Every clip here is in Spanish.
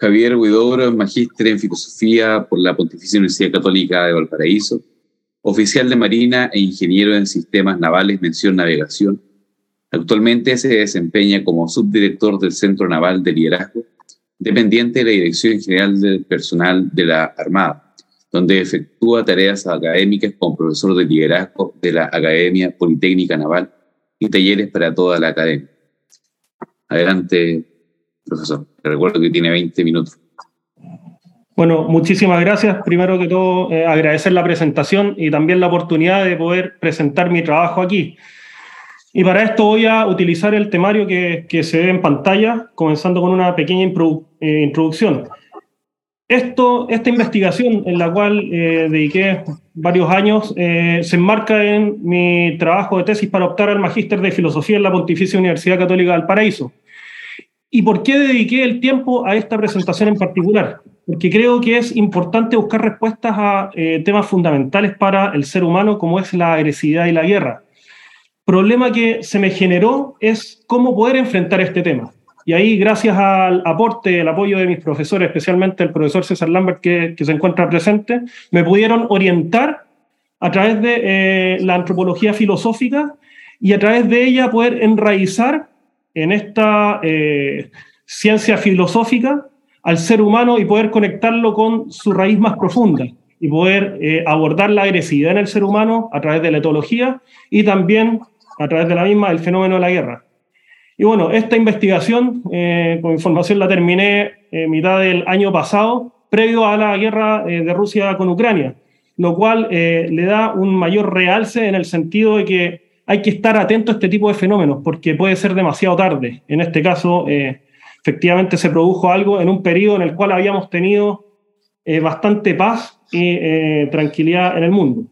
Javier Huidobro, magíster en filosofía por la Pontificia Universidad Católica de Valparaíso, oficial de Marina e ingeniero en sistemas navales, mención navegación. Actualmente se desempeña como subdirector del Centro Naval de Liderazgo, dependiente de la Dirección General del Personal de la Armada, donde efectúa tareas académicas como profesor de liderazgo de la Academia Politécnica Naval y talleres para toda la academia. Adelante, profesor. Recuerdo que tiene 20 minutos. Bueno, muchísimas gracias. Primero que todo, eh, agradecer la presentación y también la oportunidad de poder presentar mi trabajo aquí. Y para esto voy a utilizar el temario que, que se ve en pantalla, comenzando con una pequeña eh, introducción. Esto, esta investigación en la cual eh, dediqué varios años se enmarca en mi trabajo de tesis para optar al magíster de filosofía en la Pontificia Universidad Católica del Paraíso. ¿Y por qué dediqué el tiempo a esta presentación en particular? Porque creo que es importante buscar respuestas a eh, temas fundamentales para el ser humano, como es la agresividad y la guerra. Problema que se me generó es cómo poder enfrentar este tema. Y ahí, gracias al aporte, el apoyo de mis profesores, especialmente el profesor César Lambert, que, se encuentra presente, me pudieron orientar a través de eh, la antropología filosófica y a través de ella poder enraizar en esta eh, ciencia filosófica al ser humano y poder conectarlo con su raíz más profunda y poder eh, abordar la agresividad en el ser humano a través de la etología y también a través de la misma el fenómeno de la guerra. Y bueno, esta investigación eh, con información la terminé en mitad del año pasado, previo a la guerra de Rusia con Ucrania, lo cual le da un mayor realce en el sentido de que hay que estar atento a este tipo de fenómenos porque puede ser demasiado tarde. En este caso, eh, efectivamente se produjo algo en un periodo en el cual habíamos tenido eh, bastante paz y eh, tranquilidad en el mundo.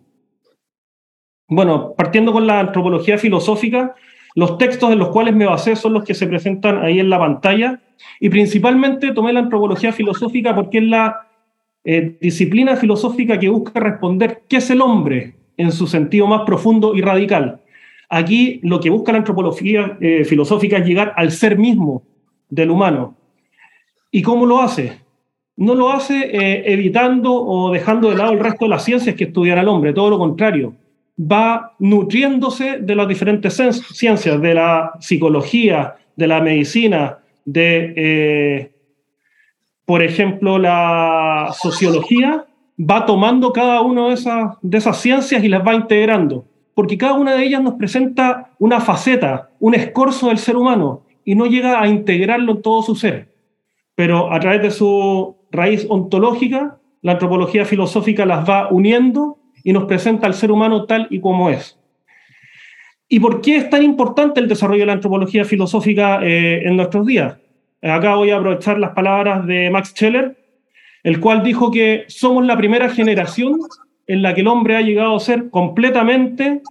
Bueno, partiendo con la antropología filosófica, los textos en los cuales me basé son los que se presentan ahí en la pantalla y principalmente tomé la antropología filosófica porque es la disciplina filosófica que busca responder qué es el hombre en su sentido más profundo y radical. Aquí lo que busca la antropología eh, filosófica es llegar al ser mismo del humano. ¿Y cómo lo hace? No lo hace eh, evitando o dejando de lado el resto de las ciencias que estudian al hombre, todo lo contrario. Va nutriéndose de las diferentes ciencias, de la psicología, de la medicina, de, eh, por ejemplo, la sociología, va tomando cada una de esas, de esas ciencias y las va integrando porque cada una de ellas nos presenta una faceta, un escorzo del ser humano, y no llega a integrarlo en todo su ser. Pero a través de su raíz ontológica, la antropología filosófica las va uniendo y nos presenta al ser humano tal y como es. ¿Y por qué es tan importante el desarrollo de la antropología filosófica eh, en nuestros días? Acá voy a aprovechar las palabras de Max Scheller, el cual dijo que somos la primera generación en la que el hombre ha llegado a ser completamente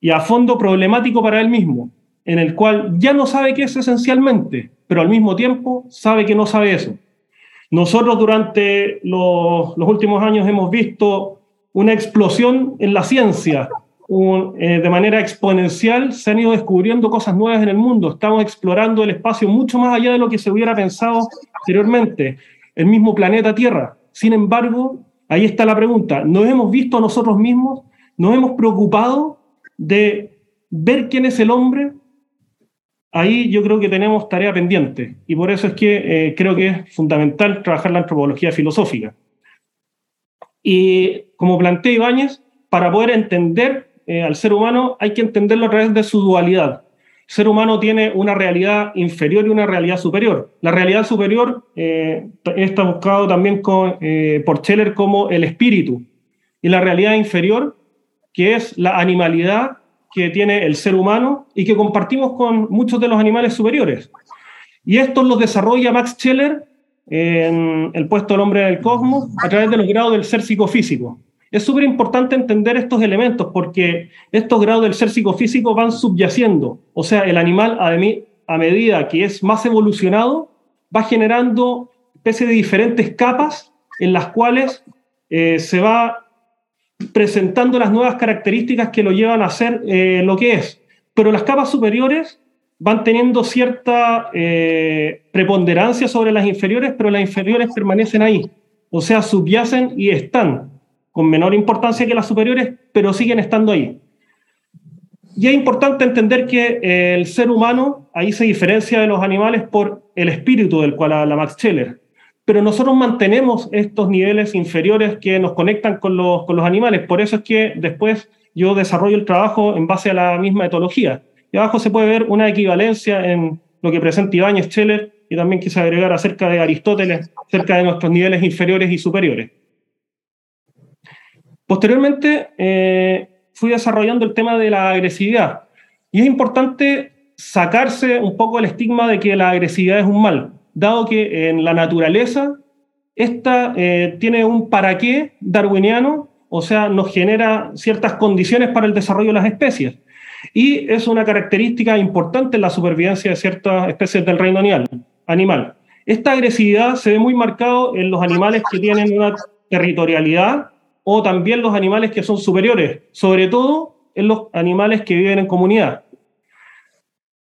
y a fondo problemático para él mismo, en el cual ya no sabe qué es esencialmente, pero al mismo tiempo sabe que no sabe eso. Nosotros durante los, últimos años hemos visto una explosión en la ciencia, eh, de manera exponencial se han ido descubriendo cosas nuevas en el mundo, estamos explorando el espacio mucho más allá de lo que se hubiera pensado anteriormente, el mismo planeta Tierra. Sin embargo, Ahí está la pregunta. ¿Nos hemos visto a nosotros mismos? ¿Nos hemos preocupado de ver quién es el hombre? Ahí yo creo que tenemos tarea pendiente y por eso es que eh, creo que es fundamental trabajar la antropología filosófica. Y como plantea Ibáñez, para poder entender eh, al ser humano hay que entenderlo a través de su dualidad ser humano tiene una realidad inferior y una realidad superior. La realidad superior eh, está buscado también eh, por Scheller como el espíritu, y la realidad inferior, que es la animalidad que tiene el ser humano y que compartimos con muchos de los animales superiores. Y esto lo desarrolla Max Scheller en El puesto del hombre en el cosmos a través de los grados del ser psicofísico. Es súper importante entender estos elementos porque estos grados del ser psicofísico van subyaciendo. O sea, el animal a, medida que es más evolucionado va generando especie de diferentes capas en las cuales eh, se va presentando las nuevas características que lo llevan a ser eh, lo que es. Pero las capas superiores van teniendo cierta eh, preponderancia sobre las inferiores, pero las inferiores permanecen ahí. O sea, subyacen y están con menor importancia que las superiores, pero siguen estando ahí. Y es importante entender que eh, el ser humano ahí se diferencia de los animales por el espíritu del cual habla Max Scheller. Pero nosotros mantenemos estos niveles inferiores que nos conectan con los, con los animales. Por eso es que después yo desarrollo el trabajo en base a la misma etología. Y abajo se puede ver una equivalencia en lo que presenta Ibáñez Scheller y también quise agregar acerca de Aristóteles, acerca de nuestros niveles inferiores y superiores. Posteriormente, eh, fui desarrollando el tema de la agresividad. Y es importante sacarse un poco el estigma de que la agresividad es un mal, dado que en la naturaleza esta eh, tiene un para qué darwiniano, o sea, nos genera ciertas condiciones para el desarrollo de las especies. Y es una característica importante en la supervivencia de ciertas especies del reino animal. Esta agresividad se ve muy marcado en los animales que tienen una territorialidad o también los animales que son superiores, sobre todo en los animales que viven en comunidad.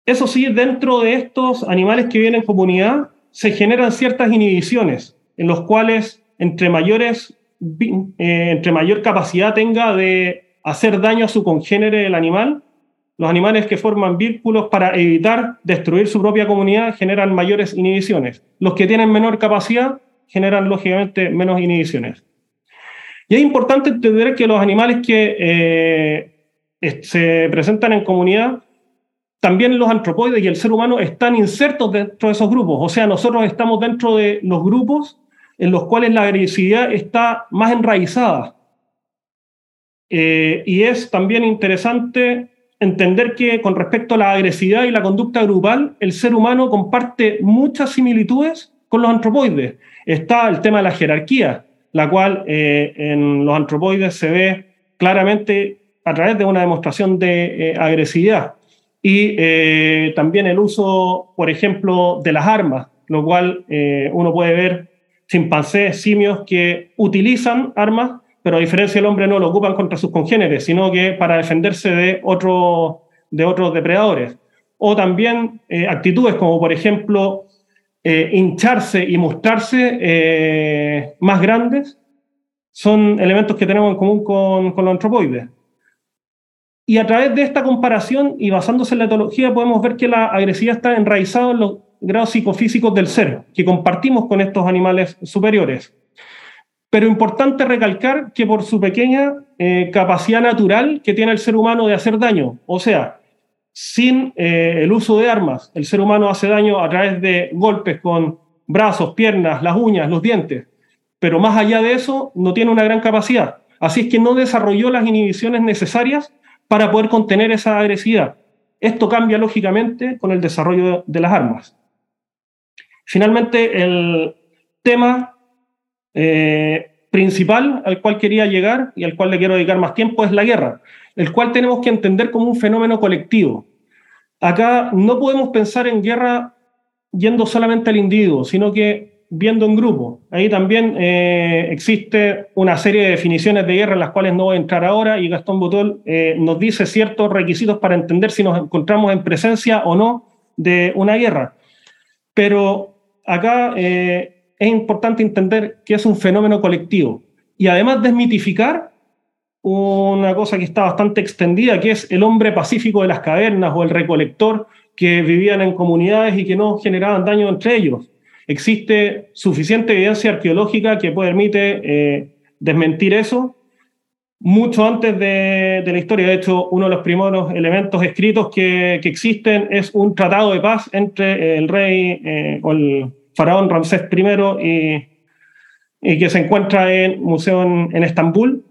Eso sí, dentro de estos animales que viven en comunidad se generan ciertas inhibiciones, en los cuales entre, mayores, eh, entre mayor capacidad tenga de hacer daño a su congénere el animal, los animales que forman vínculos para evitar destruir su propia comunidad generan mayores inhibiciones. Los que tienen menor capacidad generan lógicamente menos inhibiciones. Y es importante entender que los animales que eh, se presentan en comunidad, también los antropoides y el ser humano están insertos dentro de esos grupos. O sea, nosotros estamos dentro de los grupos en los cuales la agresividad está más enraizada. Eh, y es también interesante entender que con respecto a la agresividad y la conducta grupal, el ser humano comparte muchas similitudes con los antropoides. Está el tema de la jerarquía la cual eh, en los antropoides se ve claramente a través de una demostración de eh, agresividad. Y eh, también el uso, por ejemplo, de las armas, lo cual uno puede ver chimpancés, simios que utilizan armas, pero a diferencia del hombre no lo ocupan contra sus congéneres, sino que para defenderse de, otro, de otros depredadores. O también actitudes como, por ejemplo, eh, hincharse y mostrarse eh, más grandes son elementos que tenemos en común con, con los antropoides. Y a través de esta comparación y basándose en la etología podemos ver que la agresividad está enraizada en los grados psicofísicos del ser, que compartimos con estos animales superiores. Pero importante recalcar que por su pequeña eh, capacidad natural que tiene el ser humano de hacer daño, o sea, sin eh, el uso de armas, el ser humano hace daño a través de golpes con brazos, piernas, las uñas, los dientes, pero más allá de eso no tiene una gran capacidad. Así es que no desarrolló las inhibiciones necesarias para poder contener esa agresividad. Esto cambia lógicamente con el desarrollo de las armas. Finalmente, el tema eh, principal al cual quería llegar y al cual le quiero dedicar más tiempo es la guerra el cual tenemos que entender como un fenómeno colectivo. Acá no podemos pensar en guerra yendo solamente al individuo, sino que viendo en grupo. Ahí también eh, existe una serie de definiciones de guerra en las cuales no voy a entrar ahora y Gastón Botol eh, nos dice ciertos requisitos para entender si nos encontramos en presencia o no de una guerra. Pero acá eh, es importante entender que es un fenómeno colectivo y además desmitificar una cosa que está bastante extendida, que es el hombre pacífico de las cavernas o el recolector que vivían en comunidades y que no generaban daño entre ellos. Existe suficiente evidencia arqueológica que permite eh, desmentir eso mucho antes de, la historia. De hecho, uno de los primeros elementos escritos que, existen es un tratado de paz entre el rey eh, o el faraón Ramsés I y, que se encuentra en museo en Estambul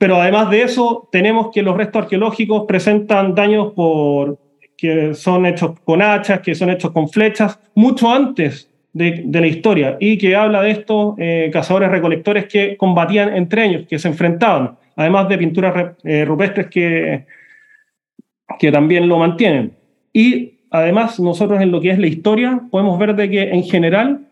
pero además de eso, tenemos que los restos arqueológicos presentan daños por, que son hechos con hachas, que son hechos con flechas, mucho antes de, la historia, y que habla de estos eh, cazadores recolectores que combatían entre ellos, que se enfrentaban, además de pinturas eh, rupestres que, que también lo mantienen. Y además nosotros en lo que es la historia podemos ver de que en general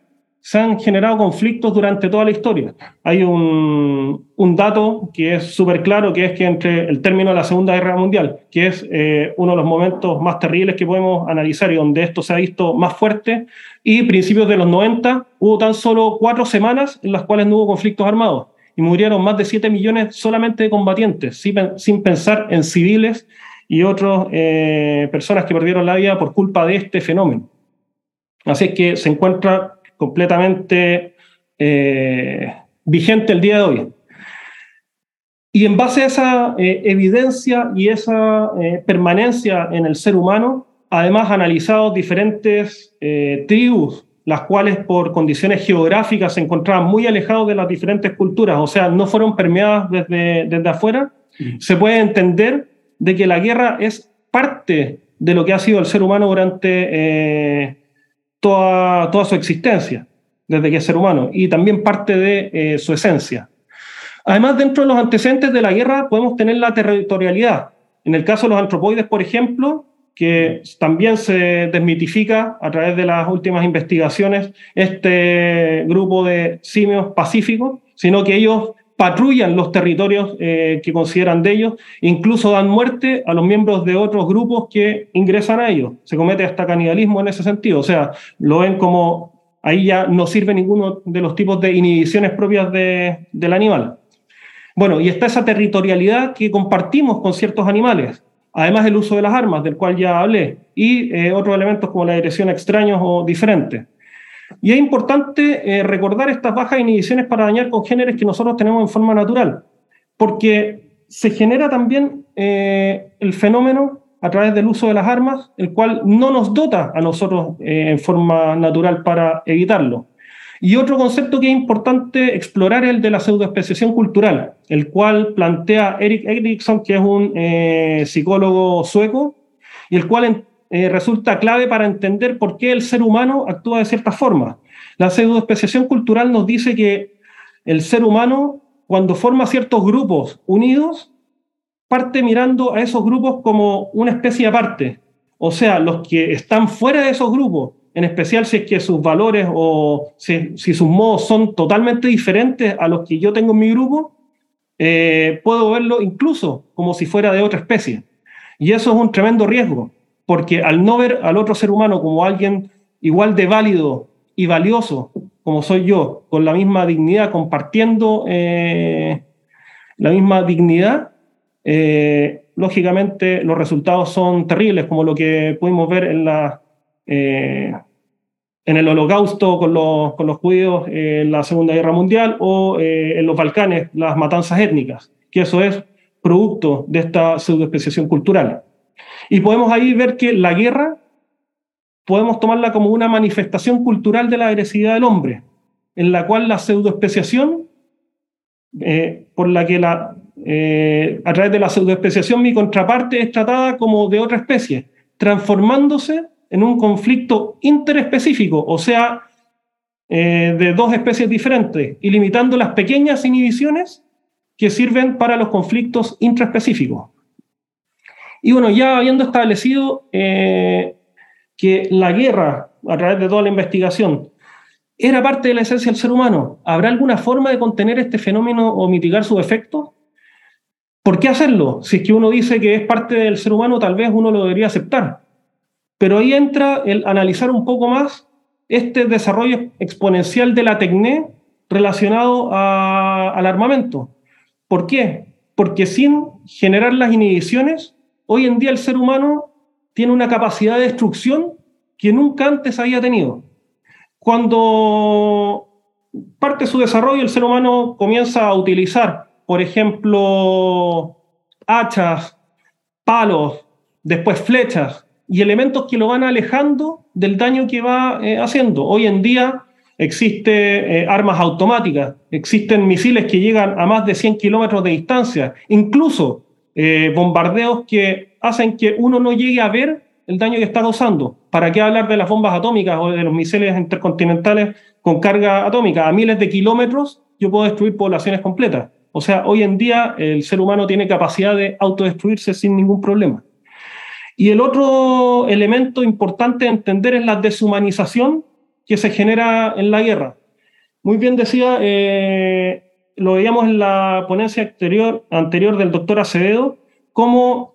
se han generado conflictos durante toda la historia. Hay un, dato que es súper claro, que es que entre el término de la Segunda Guerra Mundial, que es eh, uno de los momentos más terribles que podemos analizar y donde esto se ha visto más fuerte, y principios de los 90 hubo tan solo cuatro semanas en las cuales no hubo conflictos armados y murieron más de 7 millones solamente de combatientes, sin, sin pensar en civiles y otras eh, personas que perdieron la vida por culpa de este fenómeno. Así es que se encuentra completamente eh, vigente el día de hoy. Y en base a esa eh, evidencia y esa eh, permanencia en el ser humano, además analizado diferentes tribus, las cuales por condiciones geográficas se encontraban muy alejados de las diferentes culturas, o sea, no fueron permeadas desde, desde afuera, mm. se puede entender de que la guerra es parte de lo que ha sido el ser humano durante toda, toda su existencia, desde que es ser humano, y también parte de eh, su esencia. Además, dentro de los antecedentes de la guerra podemos tener la territorialidad. En el caso de los antropoides, por ejemplo, que también se desmitifica a través de las últimas investigaciones este grupo de simios pacíficos, sino que ellos patrullan los territorios eh, que consideran de ellos, incluso dan muerte a los miembros de otros grupos que ingresan a ellos. Se comete hasta canibalismo en ese sentido, o sea, lo ven como ahí ya no sirve ninguno de los tipos de inhibiciones propias del animal. Bueno, y está esa territorialidad que compartimos con ciertos animales, además del uso de las armas, del cual ya hablé, y eh, otros elementos como la dirección extraños o diferentes. Y es importante eh, recordar estas bajas inhibiciones para dañar congéneres que nosotros tenemos en forma natural, porque se genera también eh, el fenómeno a través del uso de las armas, el cual no nos dota a nosotros eh, en forma natural para evitarlo. Y otro concepto que es importante explorar es el de la pseudoespeciación cultural, el cual plantea Eric Erickson, que es un psicólogo sueco, y el cual eh, resulta clave para entender por qué el ser humano actúa de cierta forma. La pseudoespeciación cultural nos dice que el ser humano, cuando forma ciertos grupos unidos, parte mirando a esos grupos como una especie aparte. O sea, los que están fuera de esos grupos, en especial si es que sus valores o si, sus modos son totalmente diferentes a los que yo tengo en mi grupo, eh, puedo verlo incluso como si fuera de otra especie. Y eso es un tremendo riesgo, porque al no ver al otro ser humano como alguien igual de válido y valioso como soy yo, con la misma dignidad, compartiendo eh, la misma dignidad, eh, lógicamente los resultados son terribles, como lo que pudimos ver en, la, eh, en el holocausto con los, con los judíos en la Segunda Guerra Mundial o en los Balcanes, las matanzas étnicas, que eso es producto de esta pseudoespeciación cultural. Y podemos ahí ver que la guerra podemos tomarla como una manifestación cultural de la agresividad del hombre, en la cual la pseudoespeciación, eh, por la que la, eh, a través de la pseudoespeciación mi contraparte es tratada como de otra especie, transformándose en un conflicto interespecífico, o sea, eh, de dos especies diferentes, y limitando las pequeñas inhibiciones que sirven para los conflictos intraespecíficos. Y bueno, ya habiendo establecido eh, que la guerra, a través de toda la investigación, era parte de la esencia del ser humano, ¿habrá alguna forma de contener este fenómeno o mitigar sus efectos? ¿Por qué hacerlo? Si es que uno dice que es parte del ser humano, tal vez uno lo debería aceptar. Pero ahí entra el analizar un poco más este desarrollo exponencial de la tecné relacionado al armamento. ¿Por qué? Porque sin generar las inhibiciones hoy en día el ser humano tiene una capacidad de destrucción que nunca antes había tenido. Cuando parte su desarrollo, el ser humano comienza a utilizar, por ejemplo, hachas, palos, después flechas y elementos que lo van alejando del daño que va eh, haciendo. Hoy en día existen eh, armas automáticas, existen misiles que llegan a más de 100 kilómetros de distancia, incluso eh, bombardeos que hacen que uno no llegue a ver el daño que está causando. ¿Para qué hablar de las bombas atómicas o de los misiles intercontinentales con carga atómica? A miles de kilómetros yo puedo destruir poblaciones completas. O sea, hoy en día el ser humano tiene capacidad de autodestruirse sin ningún problema. Y el otro elemento importante de entender es la deshumanización que se genera en la guerra. Muy bien decía, eh, lo veíamos en la ponencia anterior, anterior del doctor Acevedo, cómo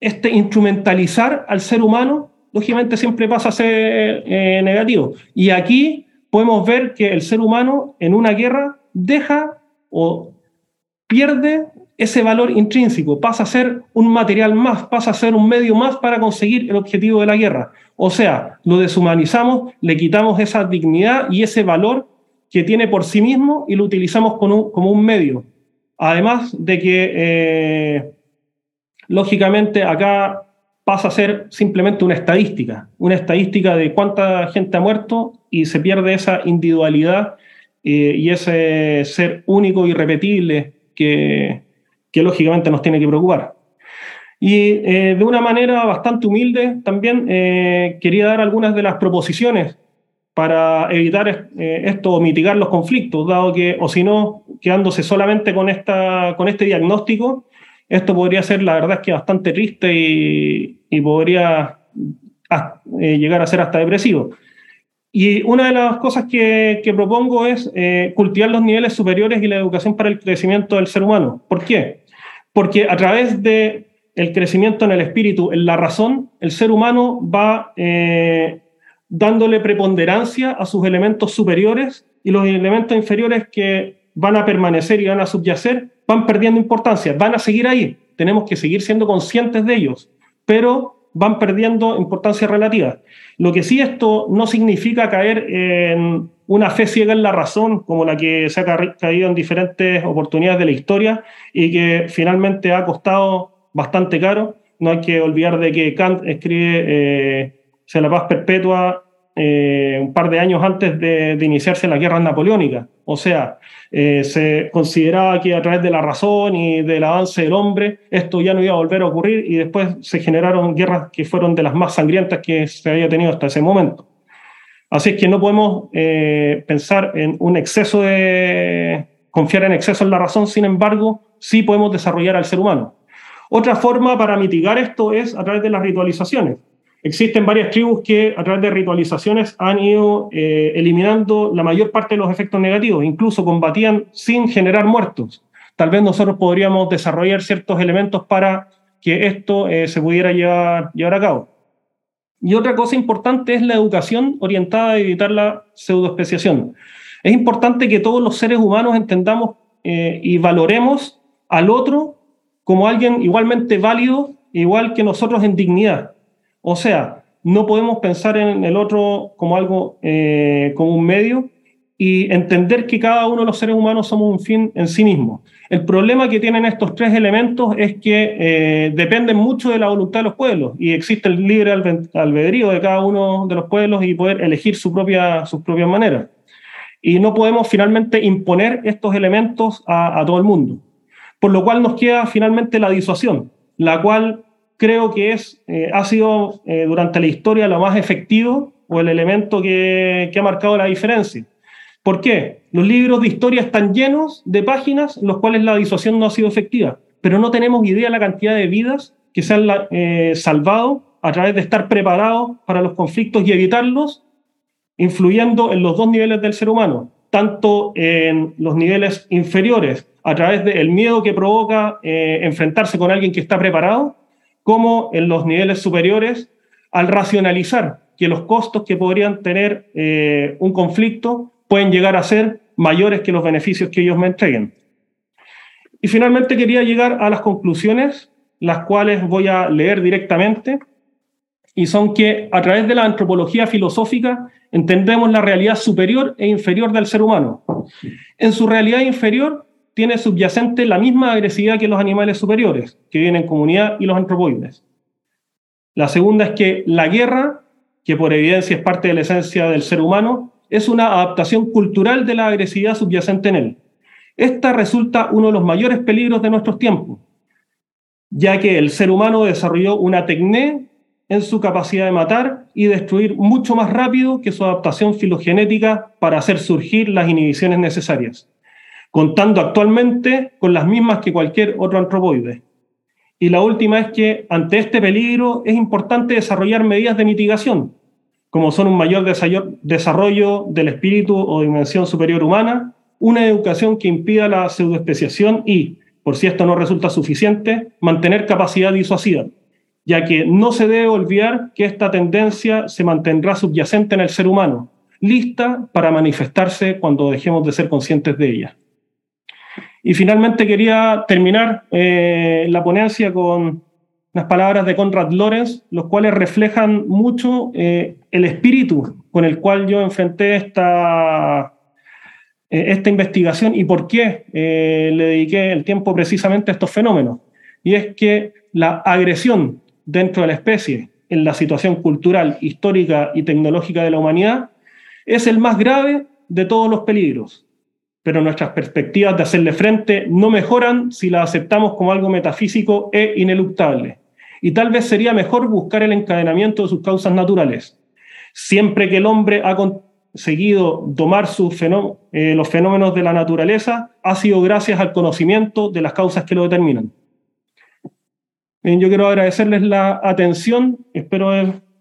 este instrumentalizar al ser humano, lógicamente siempre pasa a ser eh, negativo. Y aquí podemos ver que el ser humano en una guerra deja o pierde ese valor intrínseco, pasa a ser un material más, pasa a ser un medio más para conseguir el objetivo de la guerra. O sea, lo deshumanizamos, le quitamos esa dignidad y ese valor que tiene por sí mismo y lo utilizamos como un, medio. Además de que, eh, lógicamente, acá pasa a ser simplemente una estadística, una estadística de cuánta gente ha muerto y se pierde esa individualidad eh, y ese ser único y irrepetible que, que lógicamente nos tiene que preocupar. Y eh, de una manera bastante humilde también eh, quería dar algunas de las proposiciones para evitar eh, esto o mitigar los conflictos, dado que, o si no, quedándose solamente con, esta, con este diagnóstico, esto podría ser, la verdad es que bastante triste y, y podría llegar a ser hasta depresivo. Y una de las cosas que, propongo es cultivar los niveles superiores y la educación para el crecimiento del ser humano. ¿Por qué? Porque a través de el crecimiento en el espíritu, en la razón, el ser humano va eh, dándole preponderancia a sus elementos superiores y los elementos inferiores que van a permanecer y van a subyacer van perdiendo importancia, van a seguir ahí. Tenemos que seguir siendo conscientes de ellos, pero van perdiendo importancia relativa. Lo que sí esto no significa caer en una fe ciega en la razón, como la que se ha caído en diferentes oportunidades de la historia y que finalmente ha costado bastante caro. No hay que olvidar de que Kant escribe eh, la paz perpetua eh, un par de años antes de, iniciarse la guerra napoleónica. O sea, eh, se consideraba que a través de la razón y del avance del hombre esto ya no iba a volver a ocurrir y después se generaron guerras que fueron de las más sangrientas que se había tenido hasta ese momento. Así es que no podemos eh, pensar en un exceso de, confiar en exceso en la razón, sin embargo, sí podemos desarrollar al ser humano. Otra forma para mitigar esto es a través de las ritualizaciones. Existen varias tribus que a través de ritualizaciones han ido eh, eliminando la mayor parte de los efectos negativos, incluso combatían sin generar muertos. Tal vez nosotros podríamos desarrollar ciertos elementos para que esto eh, se pudiera llevar, llevar a cabo. Y otra cosa importante es la educación orientada a evitar la pseudoespeciación. Es importante que todos los seres humanos entendamos eh, y valoremos al otro como alguien igualmente válido, igual que nosotros en dignidad. O sea, no podemos pensar en el otro como algo, eh, como un medio, y entender que cada uno de los seres humanos somos un fin en sí mismo. El problema que tienen estos tres elementos es que eh, dependen mucho de la voluntad de los pueblos y existe el libre albedrío de cada uno de los pueblos y poder elegir su propia, sus propias maneras. Y no podemos finalmente imponer estos elementos a, todo el mundo. Por lo cual nos queda finalmente la disuasión, la cual creo que es, eh, ha sido eh, durante la historia lo más efectivo o el elemento que, que ha marcado la diferencia ¿Por qué? Los libros de historia están llenos de páginas en las cuales la disuasión no ha sido efectiva, pero no tenemos idea de la cantidad de vidas que se han eh, salvado a través de estar preparados para los conflictos y evitarlos, influyendo en los dos niveles del ser humano, tanto en los niveles inferiores, a través del miedo que provoca eh, enfrentarse con alguien que está preparado, como en los niveles superiores, al racionalizar que los costos que podrían tener eh, un conflicto pueden llegar a ser mayores que los beneficios que ellos me entreguen. Y finalmente quería llegar a las conclusiones, las cuales voy a leer directamente, y son que a través de la antropología filosófica entendemos la realidad superior e inferior del ser humano. En su realidad inferior tiene subyacente la misma agresividad que los animales superiores, que viven en comunidad, y los antropoides. La segunda es que la guerra, que por evidencia es parte de la esencia del ser humano, es una adaptación cultural de la agresividad subyacente en él. Esta resulta uno de los mayores peligros de nuestros tiempos, ya que el ser humano desarrolló una tecné en su capacidad de matar y destruir mucho más rápido que su adaptación filogenética para hacer surgir las inhibiciones necesarias, contando actualmente con las mismas que cualquier otro antropoide. Y la última es que ante este peligro es importante desarrollar medidas de mitigación, como son un mayor desarrollo del espíritu o dimensión superior humana, una educación que impida la pseudoespeciación y, por si esto no resulta suficiente, mantener capacidad disuasiva, ya que no se debe olvidar que esta tendencia se mantendrá subyacente en el ser humano, lista para manifestarse cuando dejemos de ser conscientes de ella. Y finalmente quería terminar eh, la ponencia con las palabras de Conrad Lorenz, los cuales reflejan mucho eh, el espíritu con el cual yo enfrenté esta, eh, esta investigación y por qué le dediqué el tiempo precisamente a estos fenómenos. Y es que la agresión dentro de la especie en la situación cultural, histórica y tecnológica de la humanidad es el más grave de todos los peligros, pero nuestras perspectivas de hacerle frente no mejoran si la aceptamos como algo metafísico e ineluctable. Y tal vez sería mejor buscar el encadenamiento de sus causas naturales. Siempre que el hombre ha conseguido domar eh, los fenómenos de la naturaleza, ha sido gracias al conocimiento de las causas que lo determinan. yo quiero agradecerles la atención, espero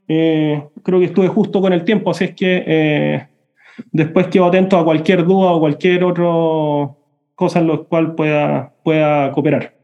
eh, creo que estuve justo con el tiempo, así es que eh, después quedo atento a cualquier duda o cualquier otra cosa en la cual pueda, pueda cooperar.